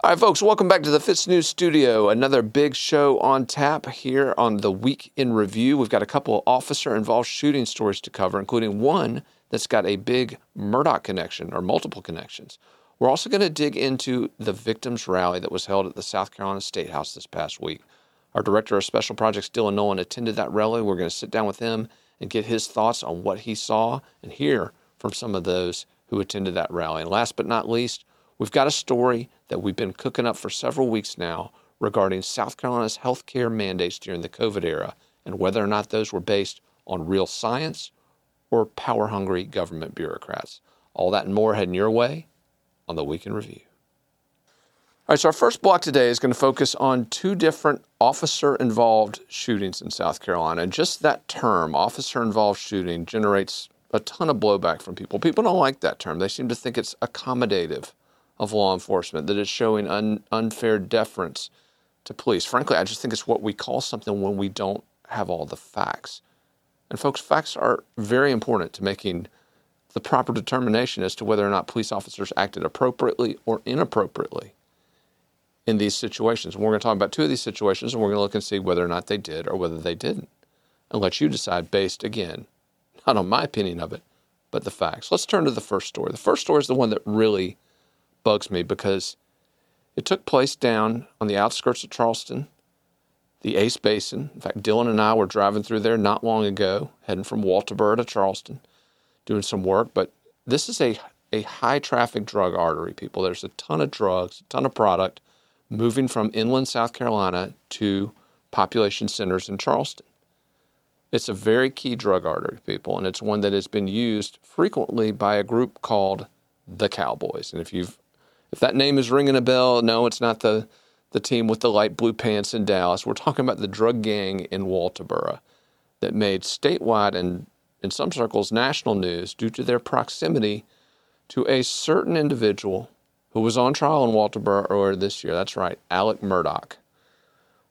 All right, folks, welcome back to the FITSNews Studio. Another big show on tap here on the Week in Review. We've got a couple officer involved shooting stories to cover, including one that's got a big Murdaugh connection or multiple connections. We're also going to dig into the victims' rally that was held at the South Carolina State House this past week. Our director of special projects, Dylan Nolan, attended that rally. We're going to sit down with him and get his thoughts on what he saw and hear from some of those who attended that rally. And last but not least, we've got a story that we've been cooking up for several weeks now regarding South Carolina's healthcare mandates during the COVID era and whether or not those were based on real science or power hungry government bureaucrats. All that and more heading your way on the Week in Review. All right, so our first block today is going to focus on two different officer involved shootings in South Carolina. And just that term, officer involved shooting, generates a ton of blowback from people. People don't like that term. They seem to think it's accommodative of law enforcement, that it's showing un- unfair deference to police. Frankly, I just think it's what we call something when we don't have all the facts. And folks, facts are very important to making the proper determination as to whether or not police officers acted appropriately or inappropriately in these situations. And we're going to talk about two of these situations and we're going to look and see whether or not they did or whether they didn't. And let you decide based, again, not on my opinion of it, but the facts. Let's turn to the first story. The first story is the one that really bugs me because it took place down on the outskirts of Charleston, the Ace Basin. In fact, Dylan and I were driving through there not long ago, heading from Walterboro to Charleston, doing some work. But this is a, a high traffic drug artery, people. There's a ton of drugs, a ton of product moving from inland South Carolina to population centers in Charleston. It's a very key drug artery, people, and it's one that has been used frequently by a group called the Cowboys. And if you've if that name is ringing a bell, no, it's not the the team with the light blue pants in Dallas. We're talking about the drug gang in Walterboro that made statewide and in some circles national news due to their proximity to a certain individual who was on trial in Walterboro earlier this year. That's right, Alec Murdaugh.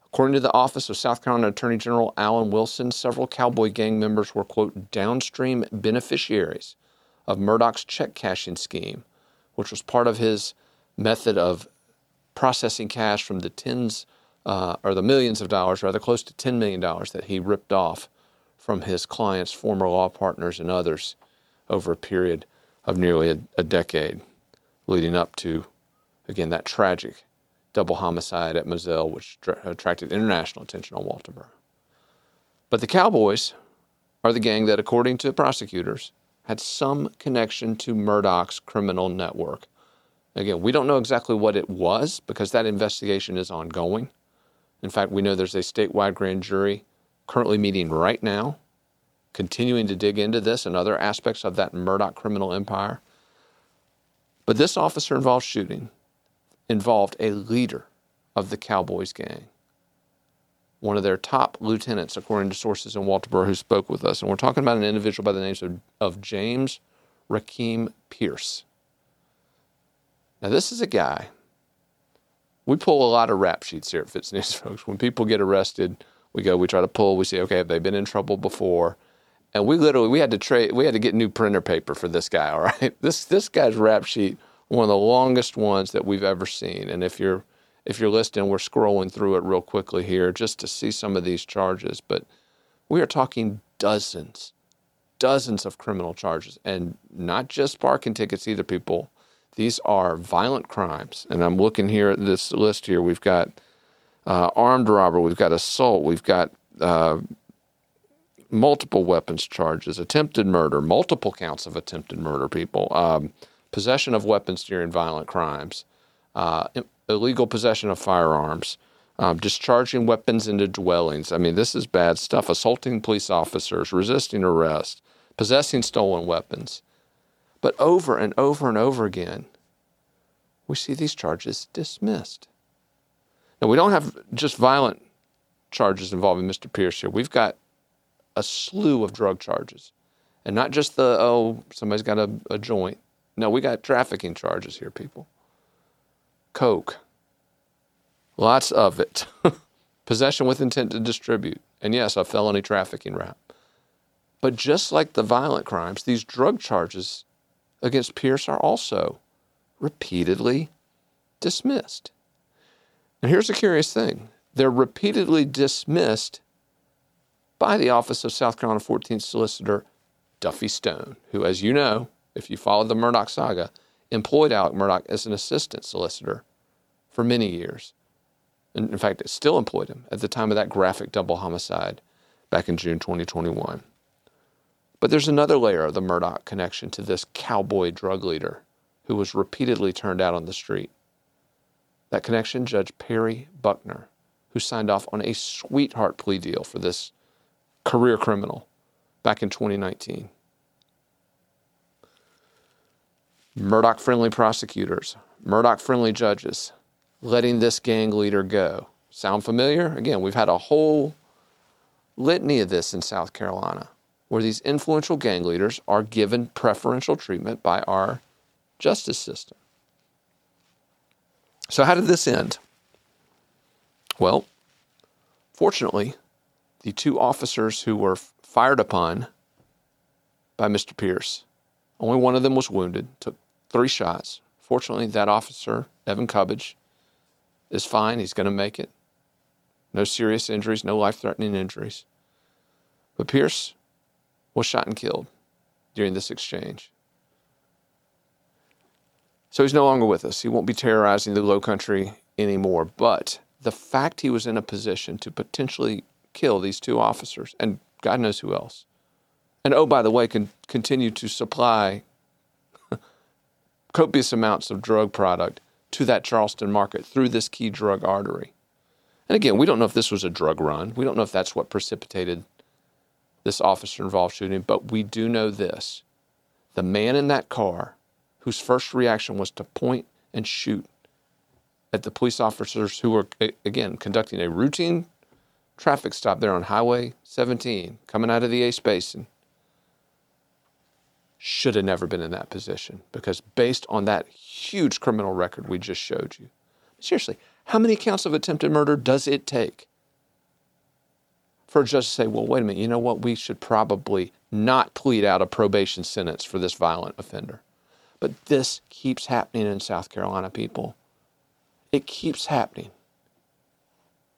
According to the Office of South Carolina Attorney General Alan Wilson, several cowboy gang members were, quote, downstream beneficiaries of Murdaugh's check cashing scheme, which was part of his method of processing cash from the tens uh, or the millions of dollars, rather close to $10 million that he ripped off from his clients, former law partners, and others over a period of nearly a, a decade, leading up to, again, that tragic double homicide at Moselle, which tra- attracted international attention on Walterboro. But the Cowboys are the gang that, according to prosecutors, had some connection to Murdaugh's criminal network. Again, we don't know exactly what it was because that investigation is ongoing. In fact, we know there's a statewide grand jury currently meeting right now, continuing to dig into this and other aspects of that Murdaugh criminal empire. But this officer involved shooting involved a leader of the Cowboys gang, one of their top lieutenants, according to sources in Walterboro who spoke with us. And we're talking about an individual by the name of, of James Rakeem Pierce. Now, this is a guy, we pull a lot of rap sheets here at FITSNews, folks. When people get arrested, we go, we try to pull, we say, okay, have they been in trouble before? And we literally, we had to trade, we had to get new printer paper for this guy, all right? This, this guy's rap sheet one of the longest ones that we've ever seen. And if you're if you're listening, we're scrolling through it real quickly here just to see some of these charges. But we are talking dozens, dozens of criminal charges, and not just parking tickets either. People, these are violent crimes. And I'm looking here at this list here. We've got uh, armed robbery, we've got assault, we've got uh, multiple weapons charges, attempted murder, multiple counts of attempted murder. People. Um, possession of weapons during violent crimes, uh, illegal possession of firearms, um, discharging weapons into dwellings. I mean, this is bad stuff. Assaulting police officers, resisting arrest, possessing stolen weapons. But over and over and over again, we see these charges dismissed. Now, we don't have just violent charges involving Mr. Pierce here. We've got a slew of drug charges. And not just the, oh, somebody's got a, a joint. No, we got trafficking charges here, people. Coke. Lots of it. Possession with intent to distribute. And yes, a felony trafficking rap. But just like the violent crimes, these drug charges against Pierce are also repeatedly dismissed. Now, here's a curious thing they're repeatedly dismissed by the Office of South Carolina 14th Solicitor Duffy Stone, who, as you know, if you followed the Murdaugh saga, employed Alec Murdaugh as an assistant solicitor for many years. And in fact, it still employed him at the time of that graphic double homicide back in June 2021. But there's another layer of the Murdaugh connection to this cowboy drug leader who was repeatedly turned out on the street. That connection, Judge Perry Buckner, who signed off on a sweetheart plea deal for this career criminal back in 2019. Murdaugh friendly prosecutors, Murdaugh friendly judges, letting this gang leader go. Sound familiar? Again, we've had a whole litany of this in South Carolina where these influential gang leaders are given preferential treatment by our justice system. So, how did this end? Well, fortunately, the two officers who were fired upon by Mr. Pierce, only one of them was wounded, took three shots. Fortunately, that officer, Evan Cubbage, is fine. He's going to make it. No serious injuries, no life threatening injuries. But Pierce was shot and killed during this exchange. So he's no longer with us. He won't be terrorizing the low country anymore. But the fact he was in a position to potentially kill these two officers and God knows who else, and oh, by the way, can continue to supply copious amounts of drug product to that Charleston market through this key drug artery. And again, we don't know if this was a drug run. We don't know if that's what precipitated this officer involved shooting, but we do know this. The man in that car, whose first reaction was to point and shoot at the police officers who were, again, conducting a routine traffic stop there on Highway 17, coming out of the Ace Basin, should have never been in that position because based on that huge criminal record we just showed you. Seriously, how many counts of attempted murder does it take for a judge to say, well, wait a minute, you know what? We should probably not plead out a probation sentence for this violent offender. But this keeps happening in South Carolina, people. It keeps happening.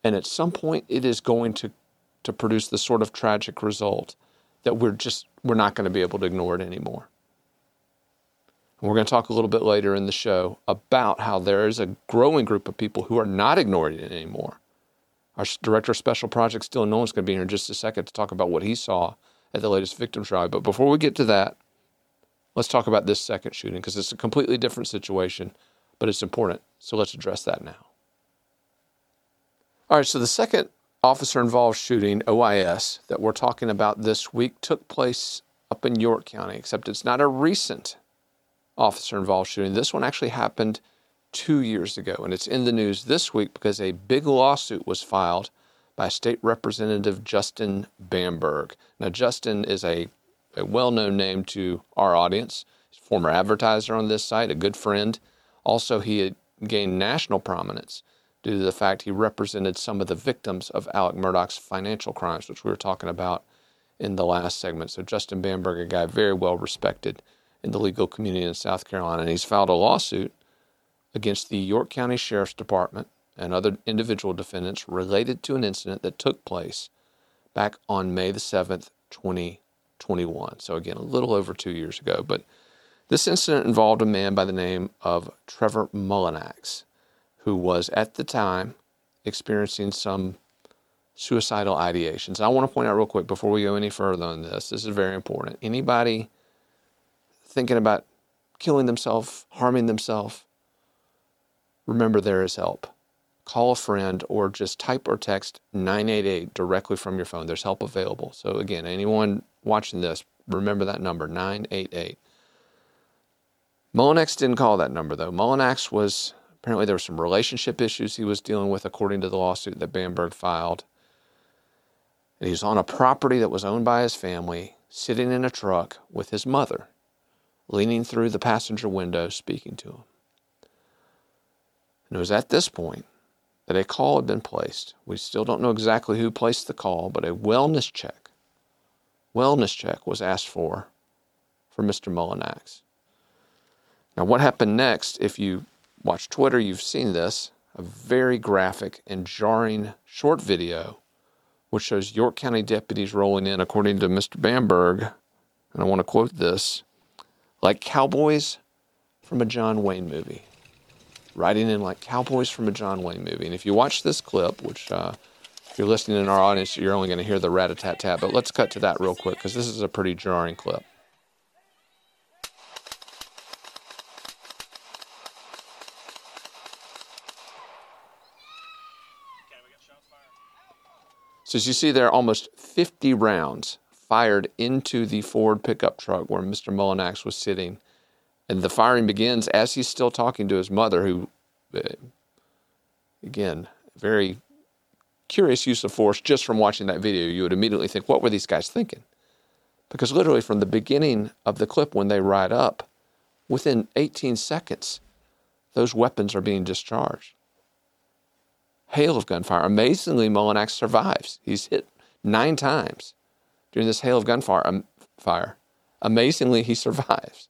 And at some point, it is going to, to produce the sort of tragic result that we're just, we're not going to be able to ignore it anymore. And we're going to talk a little bit later in the show about how there is a growing group of people who are not ignoring it anymore our director of special projects, Dylan Nolan's going to be here in just a second to talk about what he saw at the latest victims rally. But before we get to that, let's talk about this second shooting because it's a completely different situation, but it's important. So let's address that now. All right, so the second officer involved shooting, OIS, that we're talking about this week took place up in York County, except it's not a recent officer involved shooting. This one actually happened two years ago. And it's in the news this week because a big lawsuit was filed by State Representative Justin Bamberg. Now, Justin is a, a well known name to our audience. He's former advertiser on this site, a good friend. Also, he gained national prominence due to the fact he represented some of the victims of Alec Murdaugh's financial crimes, which we were talking about in the last segment. So, Justin Bamberg, a guy very well respected in the legal community in South Carolina, and he's filed a lawsuit against the York County Sheriff's Department and other individual defendants related to an incident that took place back on May the 7th, 2021. So, again, a little over two years ago. But this incident involved a man by the name of Trevor Mullinax, who was at the time experiencing some suicidal ideations. I want to point out real quick before we go any further on this, this is very important. Anybody thinking about killing themselves, harming themselves, remember there is help. Call a friend or just type or text 988 directly from your phone. There's help available. So, again, anyone watching this, remember that number 988. Mullinax didn't call that number though. Mullinax was apparently there were some relationship issues he was dealing with, according to the lawsuit that Bamberg filed. And he was on a property that was owned by his family, sitting in a truck with his mother, leaning through the passenger window, speaking to him. And it was at this point that a call had been placed. We still don't know exactly who placed the call, but a wellness check, wellness check was asked for for Mr. Mullinax. Now, what happened next, if you watch Twitter, you've seen this. a very graphic and jarring short video which shows York County deputies rolling in, according to Mr. Bamberg, and I want to quote this like cowboys from a John Wayne movie. Riding in like cowboys from a John Wayne movie. And if you watch this clip, which uh, if you're listening in our audience, you're only going to hear the rat a tat tat, but let's cut to that real quick because this is a pretty jarring clip. So as you see there, almost 50 rounds fired into the Ford pickup truck where Mr. Mullinax was sitting. And the firing begins as he's still talking to his mother, who, uh, again, very curious use of force just from watching that video. You would immediately think, what were these guys thinking? Because literally from the beginning of the clip, when they ride up, within 18 seconds, those weapons are being discharged hail of gunfire. Amazingly, Mullinax survives. He's hit nine times during this hail of gunfire. Um, fire. Amazingly, he survives.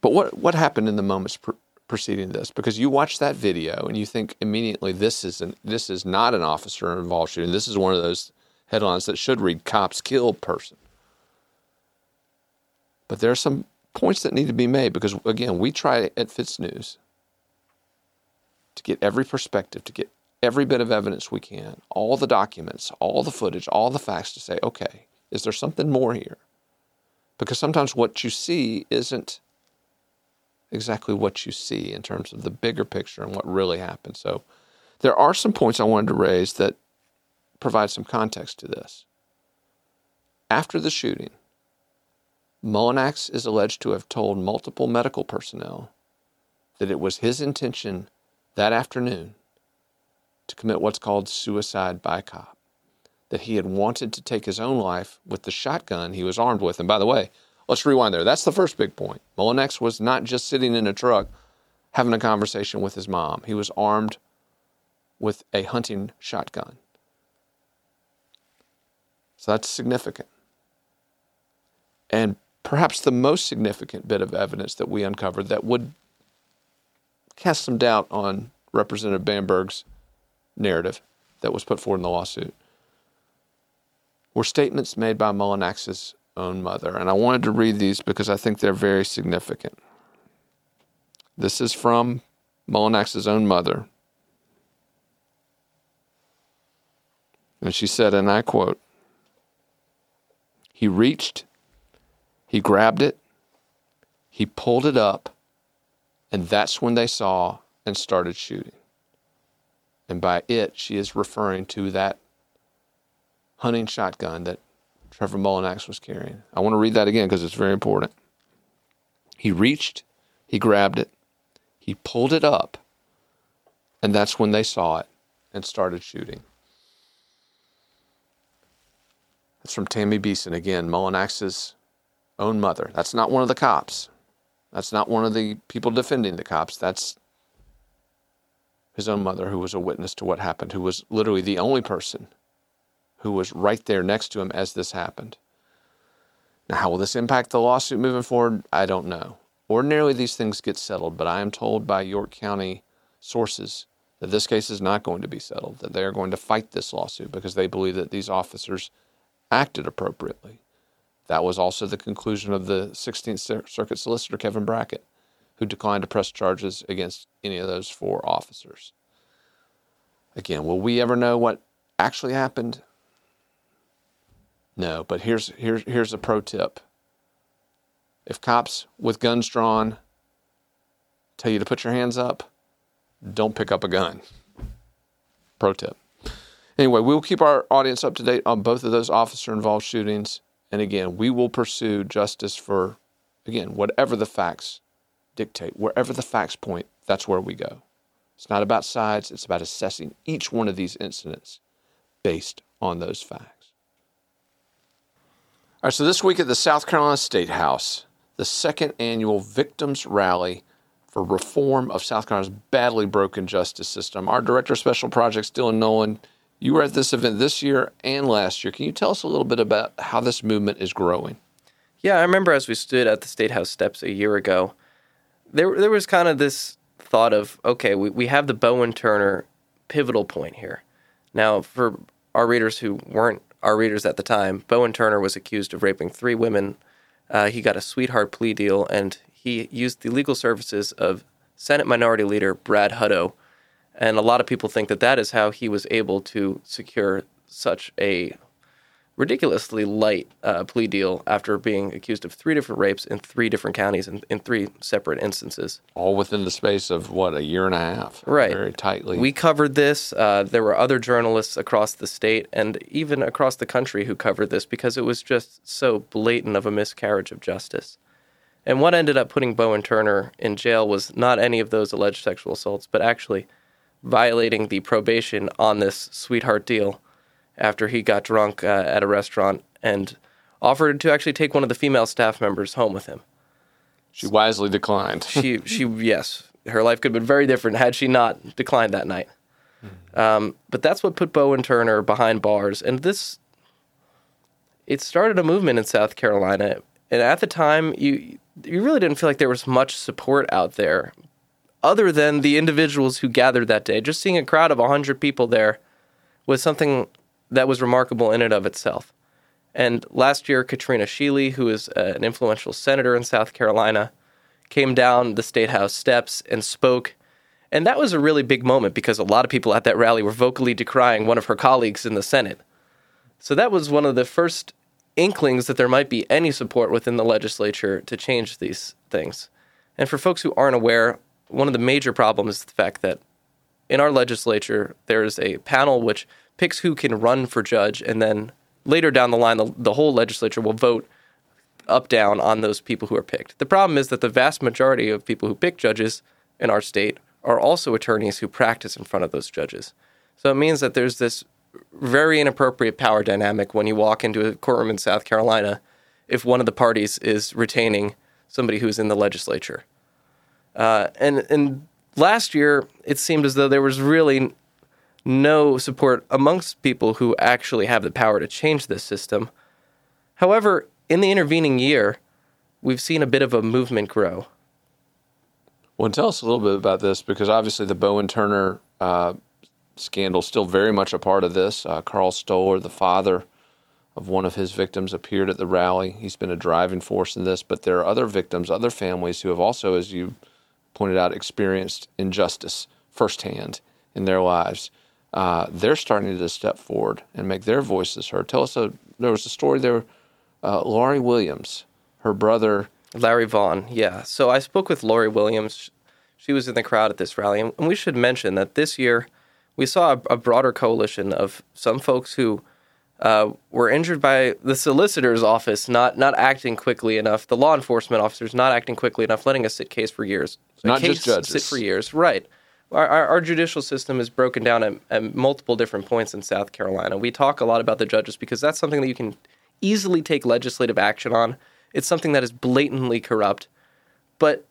But what, what happened in the moments pre- preceding this? Because you watch that video and you think immediately this is an, this is not an officer involved shooting. This is one of those headlines that should read "Cops killed person." But there are some points that need to be made because again, we try at FITSNews to get every perspective, to get every bit of evidence we can, all the documents, all the footage, all the facts to say, okay, is there something more here? Because sometimes what you see isn't exactly what you see in terms of the bigger picture and what really happened. So there are some points I wanted to raise that provide some context to this. After the shooting, Mullinax is alleged to have told multiple medical personnel that it was his intention that afternoon to commit what's called suicide by cop. That he had wanted to take his own life with the shotgun he was armed with. And by the way, let's rewind there. That's the first big point. Mullinax was not just sitting in a truck having a conversation with his mom, he was armed with a hunting shotgun. So that's significant. And perhaps the most significant bit of evidence that we uncovered that would cast some doubt on Representative Bamberg's narrative that was put forward in the lawsuit were statements made by Mullinax's own mother. And I wanted to read these because I think they're very significant. This is from Mullinax's own mother. And she said, and I quote, He reached, he grabbed it, he pulled it up, and that's when they saw and started shooting. And by it, she is referring to that hunting shotgun that Trevor Mullinax was carrying. I want to read that again because it's very important. He reached, he grabbed it, he pulled it up, and that's when they saw it and started shooting. That's from Tammy Beeson again, Mullinax's own mother. That's not one of the cops. That's not one of the people defending the cops. That's his own mother, who was a witness to what happened, who was literally the only person who was right there next to him as this happened. Now, how will this impact the lawsuit moving forward? I don't know. Ordinarily, these things get settled, but I am told by York County sources that this case is not going to be settled, that they are going to fight this lawsuit because they believe that these officers acted appropriately. That was also the conclusion of the 16th Circuit Solicitor Kevin Brackett, who declined to press charges against any of those four officers. Again, will we ever know what actually happened? No, but here's here's here's a pro tip. If cops with guns drawn tell you to put your hands up, don't pick up a gun. Pro tip. Anyway, we'll keep our audience up to date on both of those officer involved shootings. And again, we will pursue justice for, again, whatever the facts dictate, wherever the facts point, that's where we go. It's not about sides, it's about assessing each one of these incidents based on those facts. All right, so this week at the South Carolina State House, the second annual Victims Rally for Reform of South Carolina's badly broken justice system. Our Director of Special Projects, Dylan Nolan, you were at this event this year and last year. Can you tell us a little bit about how this movement is growing? Yeah, I remember as we stood at the State House steps a year ago, there there was kind of this thought of okay, we, we have the Bowen Turner pivotal point here. Now, for our readers who weren't our readers at the time, Bowen Turner was accused of raping three women. Uh, he got a sweetheart plea deal, and he used the legal services of Senate Minority Leader Brad Hutto. And a lot of people think that that is how he was able to secure such a ridiculously light uh, plea deal after being accused of three different rapes in three different counties in, in three separate instances. All within the space of what a year and a half, right? Very tightly. We covered this. Uh, there were other journalists across the state and even across the country who covered this because it was just so blatant of a miscarriage of justice. And what ended up putting Bowen Turner in jail was not any of those alleged sexual assaults, but actually violating the probation on this sweetheart deal after he got drunk uh, at a restaurant and offered to actually take one of the female staff members home with him. She wisely declined. she, she, yes, her life could have been very different had she not declined that night. Um, but that's what put Bowen Turner behind bars, and this it started a movement in South Carolina. And at the time, you you really didn't feel like there was much support out there, other than the individuals who gathered that day. Just seeing a crowd of hundred people there was something that was remarkable in and of itself. And last year, Katrina Shealy, who is uh, an influential senator in South Carolina, came down the State House steps and spoke. And that was a really big moment because a lot of people at that rally were vocally decrying one of her colleagues in the Senate. So that was one of the first inklings that there might be any support within the legislature to change these things. And for folks who aren't aware, one of the major problems is the fact that in our legislature, there's a panel which picks who can run for judge, and then later down the line, the, the whole legislature will vote up down on those people who are picked. The problem is that the vast majority of people who pick judges in our state are also attorneys who practice in front of those judges. So it means that there's this very inappropriate power dynamic when you walk into a courtroom in South Carolina if one of the parties is retaining somebody who's in the legislature. Uh, and and last year, it seemed as though there was really no support amongst people who actually have the power to change this system. However, in the intervening year, we've seen a bit of a movement grow. Well, tell us a little bit about this because obviously the Bowen Turner uh, scandal is still very much a part of this. Uh, Carl Stoller, the father of one of his victims, appeared at the rally. He's been a driving force in this, but there are other victims, other families who have also, as you pointed out, experienced injustice firsthand in their lives uh, they're starting to step forward and make their voices heard. Tell us, a, there was a story there, uh, Laurie Williams, her brother. Larry Vaughn, yeah. So I spoke with Laurie Williams. She was in the crowd at this rally. And we should mention that this year we saw a, a broader coalition of some folks who uh, were injured by the solicitor's office not, not acting quickly enough, the law enforcement officers not acting quickly enough, letting us sit case for years. So not just judges. Sit for years, right our, our, judicial system is broken down at, at, multiple different points in South Carolina. We talk a lot about the judges because that's something that you can easily take legislative action on. It's something that is blatantly corrupt, but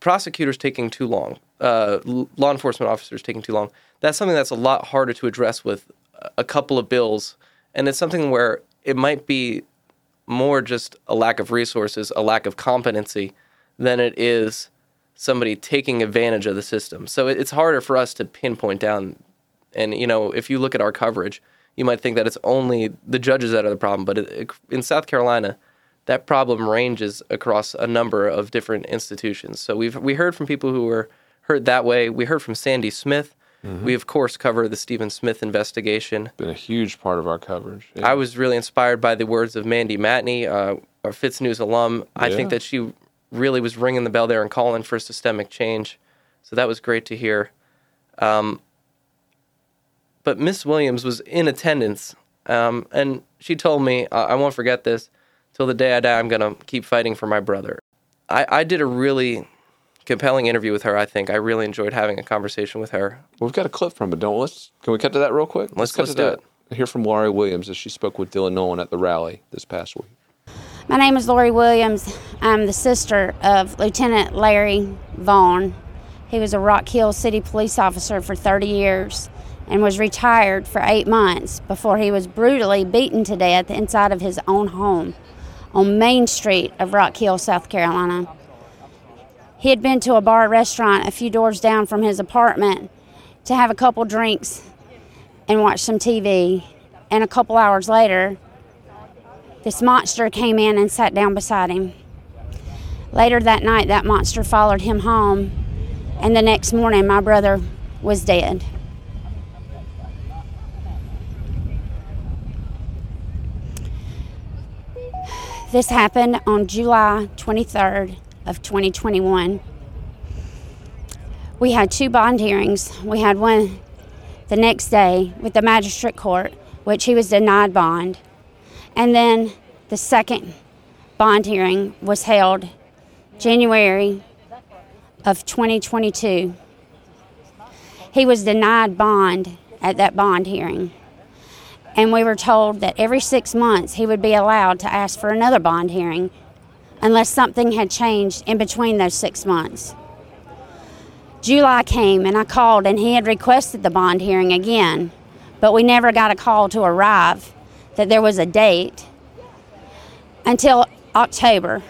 prosecutors taking too long, uh, law enforcement officers taking too long. That's something that's a lot harder to address with a couple of bills, and it's something where it might be more just a lack of resources, a lack of competency, than it is somebody taking advantage of the system. So it's harder for us to pinpoint down. And you know, if you look at our coverage, you might think that it's only the judges that are the problem. But it, it, in South Carolina, that problem ranges across a number of different institutions. So we've we heard from people who were hurt that way. We heard from Sandy Smith. Mm-hmm. We of course cover the Stephen Smith investigation. Been a huge part of our coverage. Yeah. I was really inspired by the words of Mandy Matney, uh, our FITSNews alum. Yeah. I think that she really was ringing the bell there and calling for systemic change. So that was great to hear. Um, but Miss Williams was in attendance, um, and she told me, I-, I won't forget this, till the day I die, I'm going to keep fighting for my brother. I-, I did a really compelling interview with her. I think I really enjoyed having a conversation with her. We've got a clip from it, don't let's Can we cut to that real quick? Let's, let's, let's do that. it. Hear from Laurie Williams as she spoke with Dylan Nolan at the rally this past week. My name is Lori Williams. I'm the sister of Lieutenant Larry Vaughn. He was a Rock Hill City police officer for 30 years and was retired for eight months before he was brutally beaten to death inside of his own home on Main Street of Rock Hill, South Carolina. he had been to a bar restaurant a few doors down from his apartment to have a couple drinks and watch some TV. And a couple hours later, this monster came in and sat down beside him. Later that night, that monster followed him home, and the next morning, my brother was dead. This happened on July 23rd of 2021. We had two bond hearings. We had one the next day with the magistrate court, which he was denied bond. And then the second bond hearing was held January of 2022. He was denied bond at that bond hearing and we were told that every six months he would be allowed to ask for another bond hearing unless something had changed in between those six months. July came and I called and he had requested the bond hearing again, but we never got a call to arrive that there was a date until October.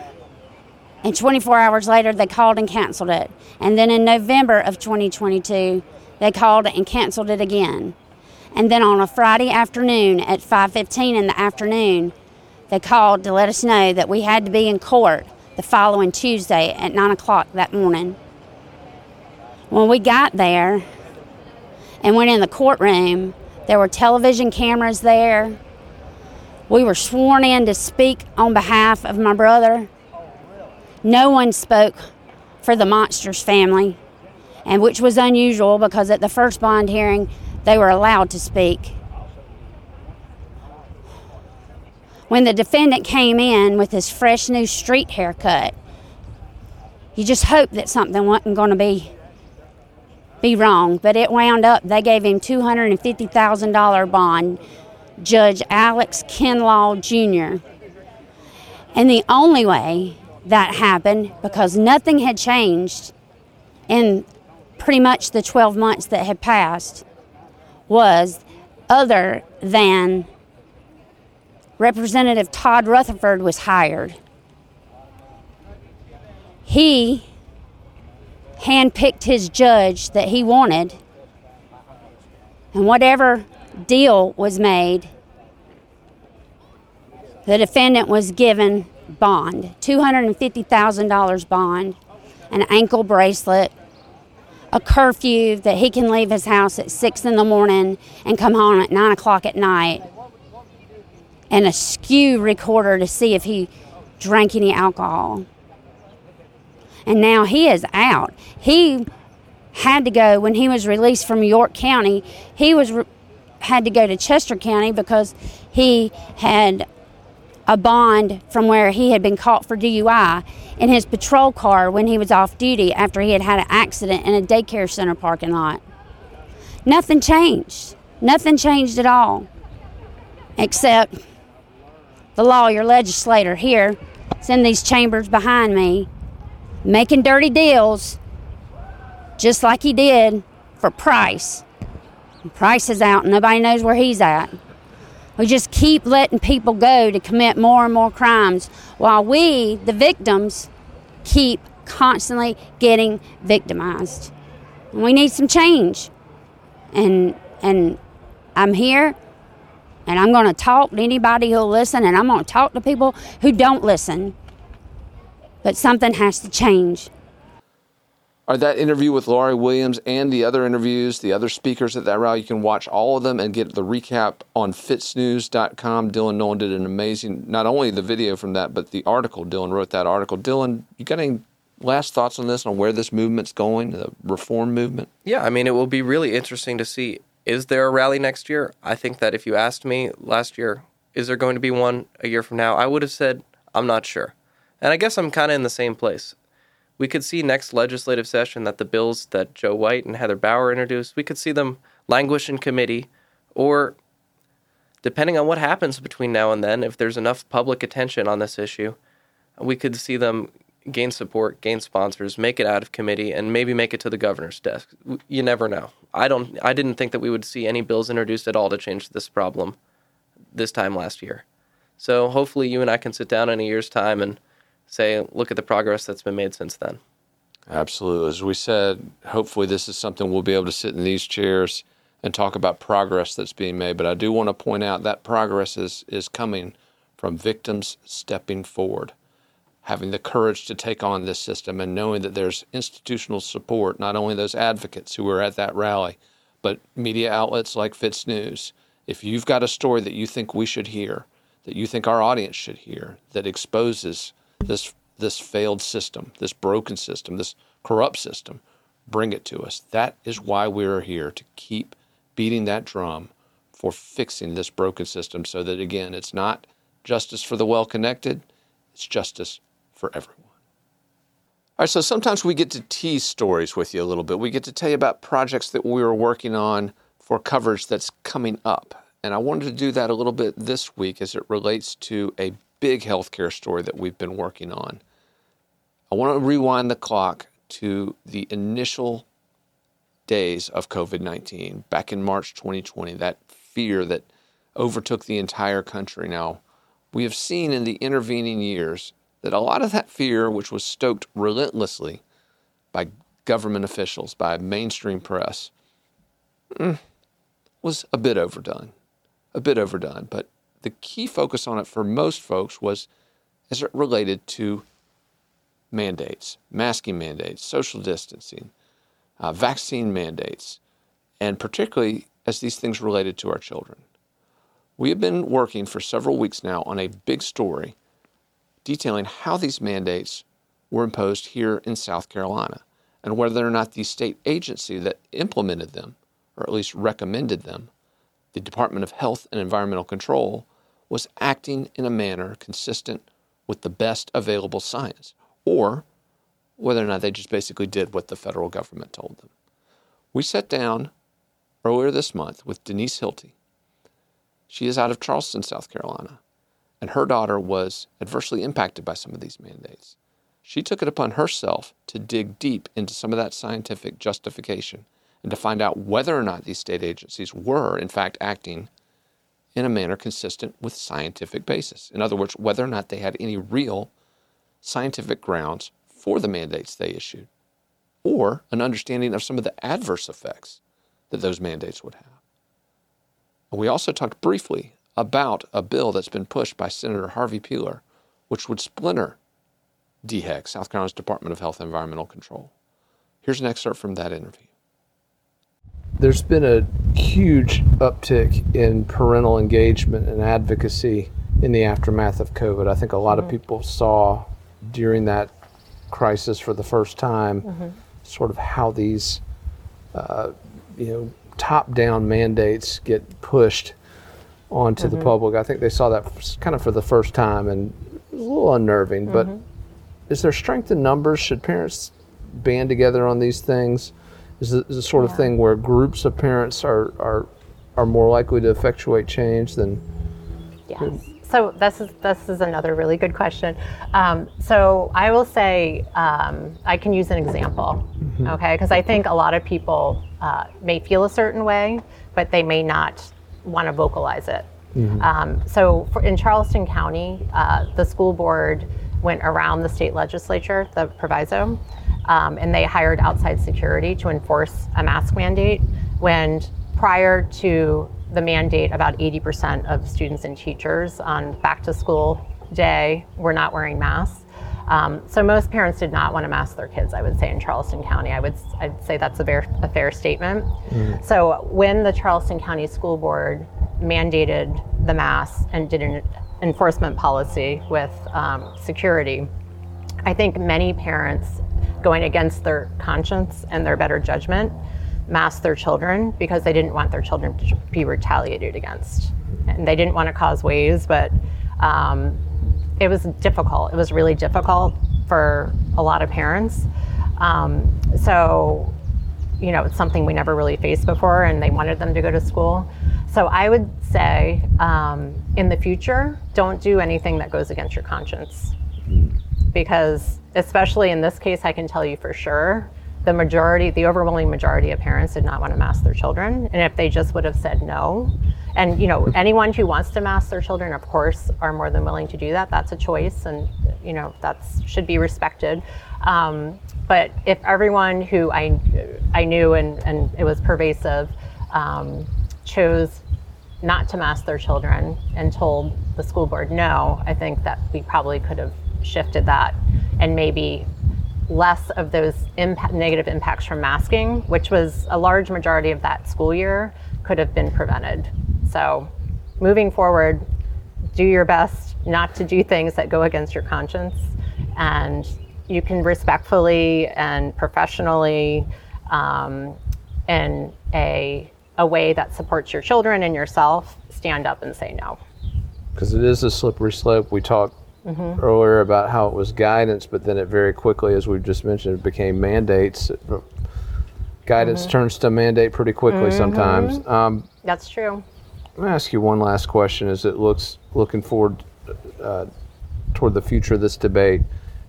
And 24 hours later, they called and canceled it. And then in November of 2022, they called and canceled it again. And then on a Friday afternoon at 5:15 in the afternoon, they called to let us know that we had to be in court the following Tuesday at 9 o'clock that morning. When we got there and went in the courtroom, there were television cameras there. We were sworn in to speak on behalf of my brother. No one spoke for the Monsters family, and which was unusual because at the first bond hearing, they were allowed to speak. When the defendant came in with his fresh new street haircut, you just hoped that something wasn't going to be be wrong, but it wound up they gave him $250,000 bond, Judge Alex Kinlaw Jr. And the only way that happened because nothing had changed in pretty much the 12 months that had passed was other than Representative Todd Rutherford was hired. He handpicked his judge that he wanted, and whatever deal was made, the defendant was given bond $250,000 bond, an ankle bracelet, a curfew that he can leave his house at six in the morning and come home at nine o'clock at night, and a skew recorder to see if he drank any alcohol. And now he is out. He had to go when he was released from York County. He was re- had to go to Chester County because he had a bond from where he had been caught for DUI in his patrol car when he was off duty after he had had an accident in a daycare center parking lot. Nothing changed. Nothing changed at all. Except the lawyer legislator here, it's in these chambers behind me, making dirty deals just like he did for Price. Price is out and nobody knows where he's at. We just keep letting people go to commit more and more crimes while we, the victims, keep constantly getting victimized. We need some change. And and I'm here and I'm going to talk to anybody who'll listen and I'm going to talk to people who don't listen. But something has to change that interview with Laurie Williams and the other interviews, the other speakers at that rally. You can watch all of them and get the recap on fitsnews.com. Dylan Nolan did an amazing, not only the video from that, but the article. Dylan wrote that article. Dylan, you got any last thoughts on this, on where this movement's going, the reform movement? Yeah, I mean, it will be really interesting to see. Is there a rally next year? I think that if you asked me last year, is there going to be one a year from now? I would have said, I'm not sure. And I guess I'm kind of in the same place we could see next legislative session that the bills that Joe White and Heather Bauer introduced, we could see them languish in committee, or depending on what happens between now and then, if there's enough public attention on this issue, we could see them gain support, gain sponsors, make it out of committee, and maybe make it to the governor's desk. You never know. I don't. I didn't think that we would see any bills introduced at all to change this problem this time last year. So hopefully, you and I can sit down in a year's time and say, look at the progress that's been made since then. Absolutely. As we said, hopefully this is something we'll be able to sit in these chairs and talk about progress that's being made. But I do want to point out that progress is, is coming from victims stepping forward, having the courage to take on this system, and knowing that there's institutional support, not only those advocates who were at that rally, but media outlets like FITSNews. If you've got a story that you think we should hear, that you think our audience should hear, that exposes this this failed system, this broken system, this corrupt system, bring it to us. That is why we're here to keep beating that drum for fixing this broken system so that, again, it's not justice for the well connected, it's justice for everyone. All right, so sometimes we get to tease stories with you a little bit. We get to tell you about projects that we are working on for coverage that's coming up. And I wanted to do that a little bit this week as it relates to a big healthcare story that we've been working on. I want to rewind the clock to the initial days of COVID 19 back in March 2020, that fear that overtook the entire country. Now, we have seen in the intervening years that a lot of that fear, which was stoked relentlessly by government officials, by mainstream press, mm, was a bit overdone. A bit overdone. But the key focus on it for most folks was as it related to mandates, masking mandates, social distancing, uh, vaccine mandates, and particularly as these things related to our children. We have been working for several weeks now on a big story detailing how these mandates were imposed here in South Carolina and whether or not the state agency that implemented them, or at least recommended them, the Department of Health and Environmental Control, was acting in a manner consistent with the best available science, or whether or not they just basically did what the federal government told them. We sat down earlier this month with Denise Hilty. She is out of Charleston, South Carolina, and her daughter was adversely impacted by some of these mandates. She took it upon herself to dig deep into some of that scientific justification and to find out whether or not these state agencies were, in fact, acting in a manner consistent with scientific basis. In other words, whether or not they had any real scientific grounds for the mandates they issued, or an understanding of some of the adverse effects that those mandates would have. We also talked briefly about a bill that's been pushed by Senator Harvey Peeler, which would splinter DHEC, South Carolina's Department of Health and Environmental Control. Here's an excerpt from that interview. There's been a huge uptick in parental engagement and advocacy in the aftermath of COVID. I think a lot mm-hmm. of people saw during that crisis for the first time, mm-hmm. sort of how these, uh, you know, top-down mandates get pushed onto mm-hmm. the public. I think they saw that kind of for the first time, and it was a little unnerving. Mm-hmm. But is there strength in numbers? Should parents band together on these things? Is it the sort yeah. of thing where groups of parents are, are are more likely to effectuate change than? Yes. So this is this is another really good question. Um, so I will say um, I can use an example, mm-hmm. okay? Because I think a lot of people uh, may feel a certain way, but they may not want to vocalize it. Mm-hmm. Um, so for, in Charleston County, uh, the school board went around the state legislature, the proviso, um, and they hired outside security to enforce a mask mandate. When prior to the mandate, about 80% of students and teachers on back to school day were not wearing masks. Um, so most parents did not want to mask their kids. I would say in Charleston County, I would I'd say that's a, fair, a fair statement. Mm. So when the Charleston County School Board mandated the mask and did an enforcement policy with um, security, I think many parents going against their conscience and their better judgment mask their children because they didn't want their children to be retaliated against. And they didn't want to cause waves, but um, it was difficult. It was really difficult for a lot of parents. Um, so, you know, it's something we never really faced before, and they wanted them to go to school. So I would say um, in the future, don't do anything that goes against your conscience. Because, especially in this case, I can tell you for sure the majority, the overwhelming majority of parents did not want to mask their children. And if they just would have said no, and you know, anyone who wants to mask their children, of course, are more than willing to do that. That's a choice, and you know, that should be respected. Um, but if everyone who I, I knew and, and it was pervasive um, chose not to mask their children and told the school board no, I think that we probably could have shifted that and maybe less of those negative impacts from masking, which was a large majority of that school year, could have been prevented. So moving forward, do your best not to do things that go against your conscience and you can respectfully and professionally um, in a, a way that supports your children and yourself stand up and say no. Because it is a slippery slope. We talked mm-hmm. earlier about how it was guidance, but then it very quickly, as we've just mentioned, it became mandates. Guidance mm-hmm. turns to mandate pretty quickly mm-hmm. sometimes. Um, That's true. Let me ask you one last question as it looks looking forward uh, toward the future of this debate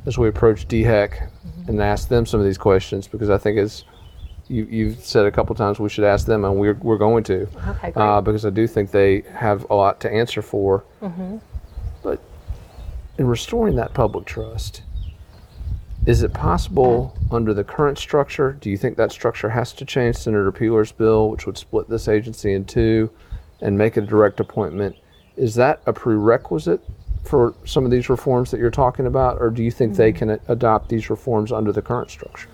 as we approach DHEC mm-hmm. and ask them some of these questions because I think as you, you've said a couple times we should ask them and we're, we're going to okay, uh, because I do think they have a lot to answer for. Mm-hmm. But in restoring that public trust, is it possible under the current structure? Do you think that structure has to change Senator Peeler's bill, which would split this agency in two and make a direct appointment? Is that a prerequisite for some of these reforms that you're talking about, or do you think mm-hmm. they can adopt these reforms under the current structure?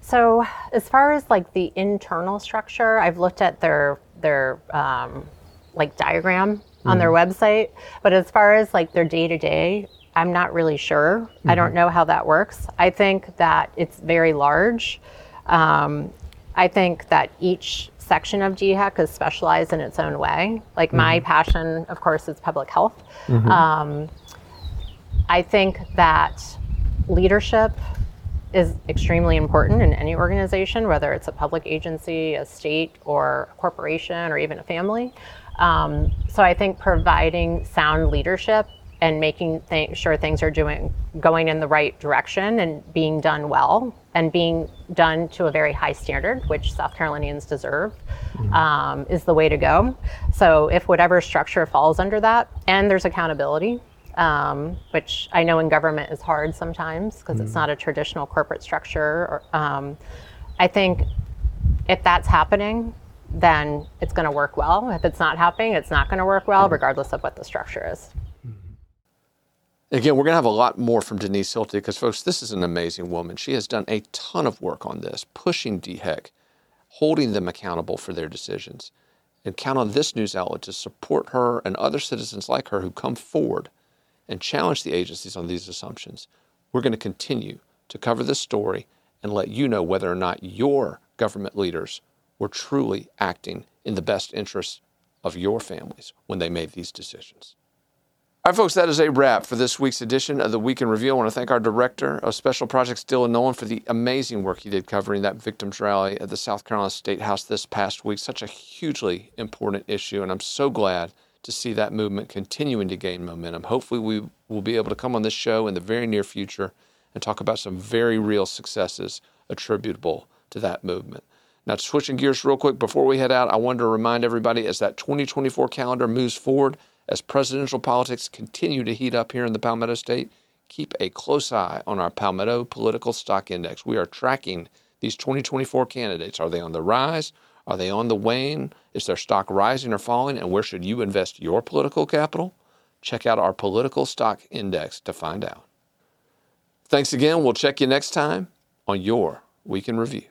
So, as far as like the internal structure, I've looked at their their um, like diagram mm-hmm. on their mm-hmm. website, but as far as like their day to day, I'm not really sure. Mm-hmm. I don't mm-hmm. know how that works. I think that it's very large. Um, I think that each section of DHEC is specialized in its own way. Like mm-hmm. my passion, of course, is public health. Mm-hmm. Um, I think that leadership is extremely important in any organization, whether it's a public agency, a state, or a corporation, or even a family. Um, so I think providing sound leadership and making th- sure things are doing going in the right direction and being done well and being done to a very high standard, which South Carolinians deserve, mm-hmm. um, is the way to go. So if whatever structure falls under that, and there's accountability, um, which I know in government is hard sometimes because mm-hmm. it's not a traditional corporate structure. Or, um, I think if that's happening, then it's going to work well. If it's not happening, it's not going to work well, mm-hmm. regardless of what the structure is. Mm-hmm. Again, we're going to have a lot more from Denise Hilty because, folks, this is an amazing woman. She has done a ton of work on this, pushing DHEC, holding them accountable for their decisions. And count on this news outlet to support her and other citizens like her who come forward and challenge the agencies on these assumptions. We're going to continue to cover this story and let you know whether or not your government leaders were truly acting in the best interests of your families when they made these decisions. All right, folks, that is a wrap for this week's edition of the Week in Review. I want to thank our director of special projects, Dylan Nolan, for the amazing work he did covering that victims rally at the South Carolina State House this past week. Such a hugely important issue, and I'm so glad to see that movement continuing to gain momentum. Hopefully, we will be able to come on this show in the very near future and talk about some very real successes attributable to that movement. Now, switching gears real quick before we head out, I wanted to remind everybody as that 2024 calendar moves forward, as presidential politics continue to heat up here in the Palmetto State, keep a close eye on our Palmetto Political Stock Index. We are tracking these 2024 candidates. Are they on the rise? Are they on the wane? Is their stock rising or falling? And where should you invest your political capital? Check out our Political Stock Index to find out. Thanks again. We'll check you next time on your Week in Review.